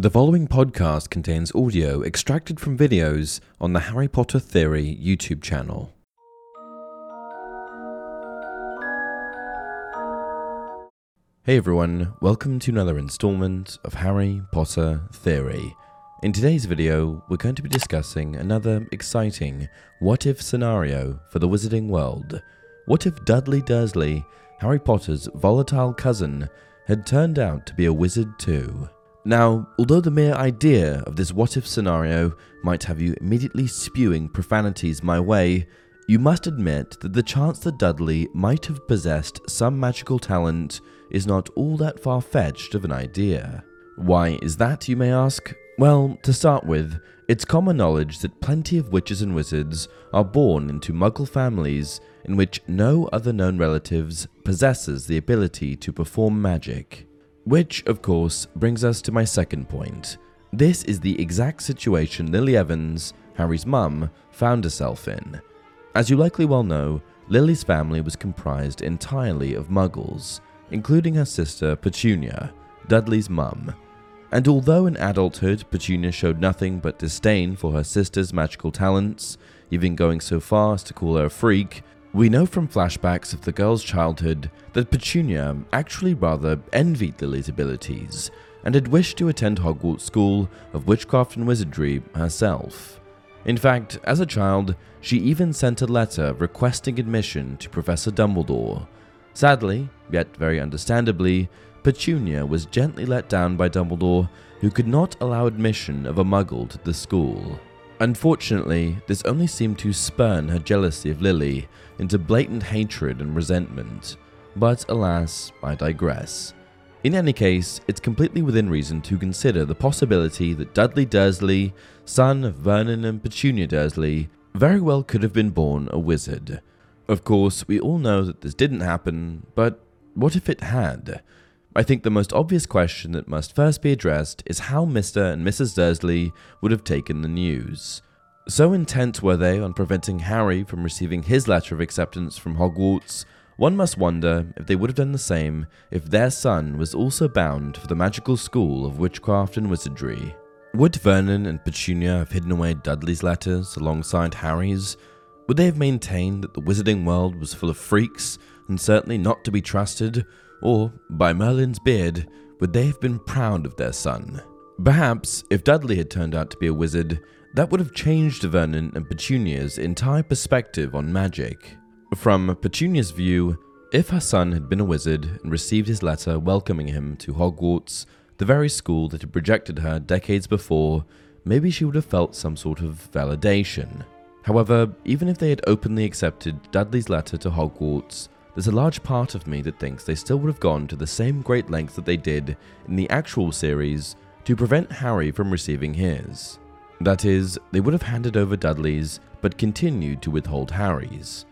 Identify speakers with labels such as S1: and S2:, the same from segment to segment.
S1: The following podcast contains audio extracted from videos on the Harry Potter Theory YouTube channel. Hey everyone, welcome to another installment of Harry Potter Theory. In today's video, we're going to be discussing another exciting what if scenario for the wizarding world. What if Dudley Dursley, Harry Potter's volatile cousin, had turned out to be a wizard too? Now, although the mere idea of this what if scenario might have you immediately spewing profanities my way, you must admit that the chance that Dudley might have possessed some magical talent is not all that far fetched of an idea. Why is that, you may ask? Well, to start with, it's common knowledge that plenty of witches and wizards are born into muggle families in which no other known relatives possesses the ability to perform magic. Which, of course, brings us to my second point. This is the exact situation Lily Evans, Harry's mum, found herself in. As you likely well know, Lily's family was comprised entirely of muggles, including her sister Petunia, Dudley's mum. And although in adulthood Petunia showed nothing but disdain for her sister's magical talents, even going so far as to call her a freak, we know from flashbacks of the girl's childhood that Petunia actually rather envied Lily's abilities and had wished to attend Hogwarts School of Witchcraft and Wizardry herself. In fact, as a child, she even sent a letter requesting admission to Professor Dumbledore. Sadly, yet very understandably, Petunia was gently let down by Dumbledore, who could not allow admission of a muggle to the school. Unfortunately, this only seemed to spurn her jealousy of Lily into blatant hatred and resentment. But alas, I digress. In any case, it's completely within reason to consider the possibility that Dudley Dursley, son of Vernon and Petunia Dursley, very well could have been born a wizard. Of course, we all know that this didn't happen, but what if it had? I think the most obvious question that must first be addressed is how Mr. and Mrs. Dursley would have taken the news. So intent were they on preventing Harry from receiving his letter of acceptance from Hogwarts, one must wonder if they would have done the same if their son was also bound for the magical school of witchcraft and wizardry. Would Vernon and Petunia have hidden away Dudley's letters alongside Harry's? Would they have maintained that the wizarding world was full of freaks and certainly not to be trusted? Or, by Merlin's beard, would they have been proud of their son? Perhaps, if Dudley had turned out to be a wizard, that would have changed Vernon and Petunia's entire perspective on magic. From Petunia's view, if her son had been a wizard and received his letter welcoming him to Hogwarts, the very school that had rejected her decades before, maybe she would have felt some sort of validation. However, even if they had openly accepted Dudley's letter to Hogwarts, there's a large part of me that thinks they still would have gone to the same great lengths that they did in the actual series to prevent Harry from receiving his. That is, they would have handed over Dudley's, but continued to withhold Harry's.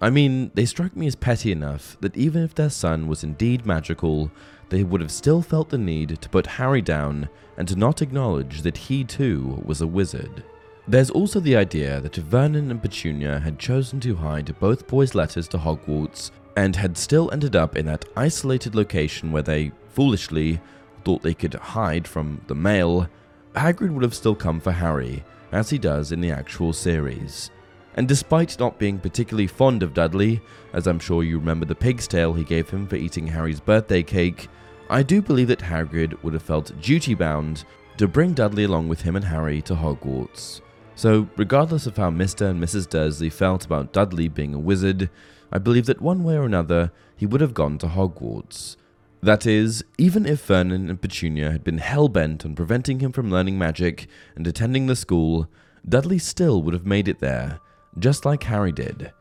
S1: I mean, they struck me as petty enough that even if their son was indeed magical, they would have still felt the need to put Harry down and to not acknowledge that he too was a wizard. There's also the idea that if Vernon and Petunia had chosen to hide both boys' letters to Hogwarts and had still ended up in that isolated location where they, foolishly, thought they could hide from the mail, Hagrid would have still come for Harry, as he does in the actual series. And despite not being particularly fond of Dudley, as I'm sure you remember the pig's tail he gave him for eating Harry's birthday cake, I do believe that Hagrid would have felt duty bound to bring Dudley along with him and Harry to Hogwarts. So, regardless of how Mr. and Mrs. Dursley felt about Dudley being a wizard, I believe that one way or another he would have gone to Hogwarts. That is, even if Vernon and Petunia had been hell bent on preventing him from learning magic and attending the school, Dudley still would have made it there, just like Harry did.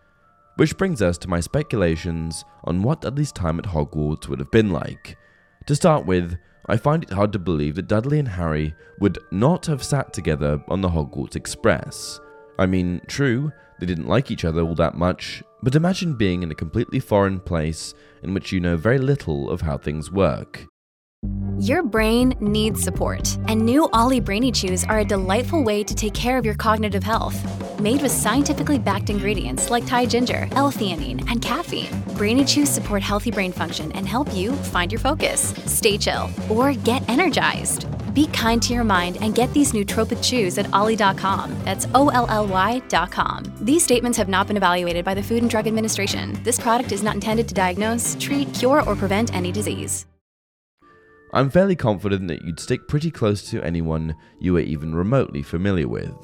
S1: Which brings us to my speculations on what Dudley's time at Hogwarts would have been like. To start with, I find it hard to believe that Dudley and Harry would not have sat together on the Hogwarts Express. I mean, true, they didn't like each other all that much, but imagine being in a completely foreign place in which you know very little of how things work.
S2: Your brain needs support, and new Olly Brainy Chews are a delightful way to take care of your cognitive health. Made with scientifically backed ingredients like Thai ginger, L-theanine, and caffeine, Brainy Chews support healthy brain function and help you find your focus, stay chill, or get energized. Be kind to your mind and get these nootropic chews at olly.com. That's O L L Y.com. These statements have not been evaluated by the Food and Drug Administration. This product is not intended to diagnose, treat, cure, or prevent any disease.
S1: I'm fairly confident that you'd stick pretty close to anyone you were even remotely familiar with.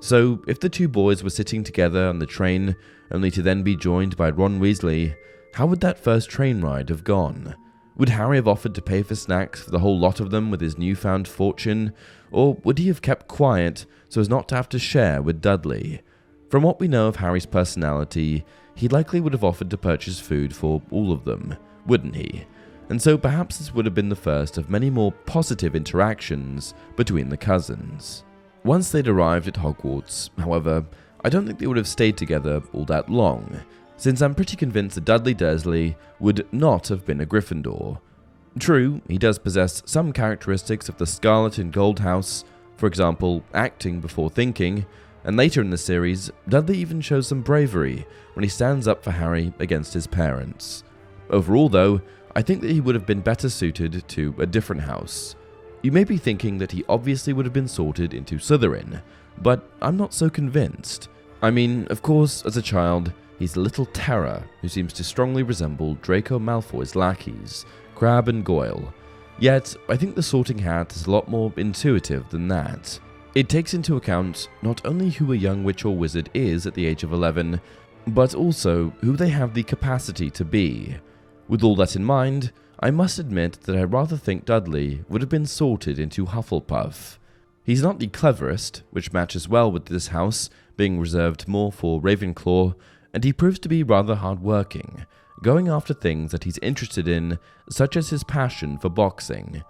S1: So, if the two boys were sitting together on the train, only to then be joined by Ron Weasley, how would that first train ride have gone? Would Harry have offered to pay for snacks for the whole lot of them with his newfound fortune, or would he have kept quiet so as not to have to share with Dudley? From what we know of Harry's personality, he likely would have offered to purchase food for all of them, wouldn't he? and so perhaps this would have been the first of many more positive interactions between the cousins. Once they'd arrived at Hogwarts, however, I don't think they would have stayed together all that long, since I'm pretty convinced that Dudley Dursley would not have been a Gryffindor. True, he does possess some characteristics of the Scarlet and Gold House, for example, acting before thinking, and later in the series, Dudley even shows some bravery when he stands up for Harry against his parents. Overall, though, I think that he would have been better suited to a different house. You may be thinking that he obviously would have been sorted into Slytherin, but I'm not so convinced. I mean, of course, as a child, he's a little terror who seems to strongly resemble Draco Malfoy's lackeys, Crabbe and Goyle. Yet, I think the sorting hat is a lot more intuitive than that. It takes into account not only who a young witch or wizard is at the age of 11, but also who they have the capacity to be. With all that in mind, I must admit that I rather think Dudley would have been sorted into Hufflepuff. He's not the cleverest, which matches well with this house being reserved more for Ravenclaw, and he proves to be rather hard-working, going after things that he's interested in, such as his passion for boxing.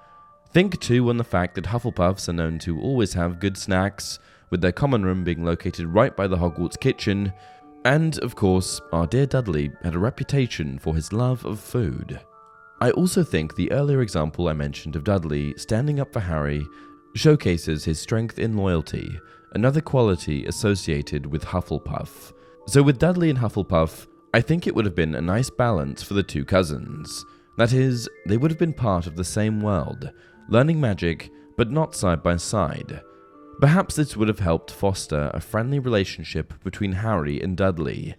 S1: Think too on the fact that Hufflepuffs are known to always have good snacks, with their common room being located right by the Hogwarts kitchen, and, of course, our dear Dudley had a reputation for his love of food. I also think the earlier example I mentioned of Dudley standing up for Harry showcases his strength in loyalty, another quality associated with Hufflepuff. So, with Dudley and Hufflepuff, I think it would have been a nice balance for the two cousins. That is, they would have been part of the same world, learning magic, but not side by side. Perhaps this would have helped foster a friendly relationship between Harry and Dudley,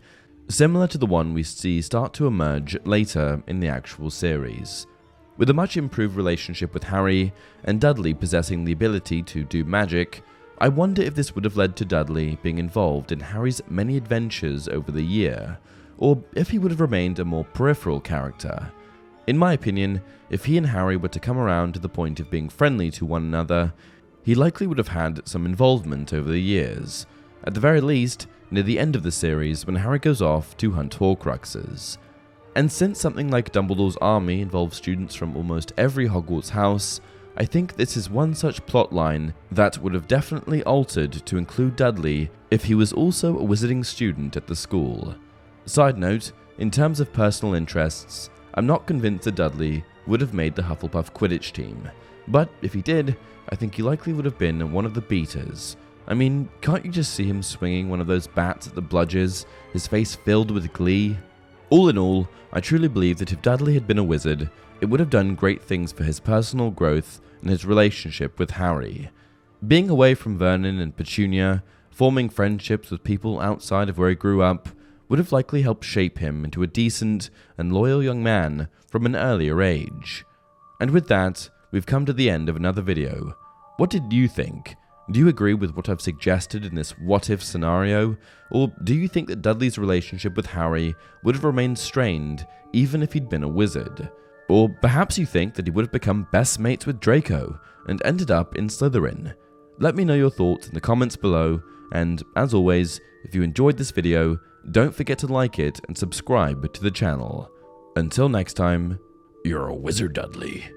S1: similar to the one we see start to emerge later in the actual series. With a much improved relationship with Harry and Dudley possessing the ability to do magic, I wonder if this would have led to Dudley being involved in Harry's many adventures over the year, or if he would have remained a more peripheral character. In my opinion, if he and Harry were to come around to the point of being friendly to one another, he likely would have had some involvement over the years, at the very least, near the end of the series when Harry goes off to hunt Horcruxes. And since something like Dumbledore's army involves students from almost every Hogwarts house, I think this is one such plotline that would have definitely altered to include Dudley if he was also a wizarding student at the school. Side note, in terms of personal interests, I'm not convinced that Dudley would have made the Hufflepuff Quidditch team, but if he did, I think he likely would have been one of the beaters. I mean, can't you just see him swinging one of those bats at the bludgers, his face filled with glee? All in all, I truly believe that if Dudley had been a wizard, it would have done great things for his personal growth and his relationship with Harry. Being away from Vernon and Petunia, forming friendships with people outside of where he grew up, would have likely helped shape him into a decent and loyal young man from an earlier age. And with that, we've come to the end of another video. what did you think? Do you agree with what I've suggested in this what if scenario? Or do you think that Dudley's relationship with Harry would have remained strained even if he'd been a wizard? Or perhaps you think that he would have become best mates with Draco and ended up in Slytherin? Let me know your thoughts in the comments below, and as always, if you enjoyed this video, don't forget to like it and subscribe to the channel. Until next time, you're a wizard, Dudley.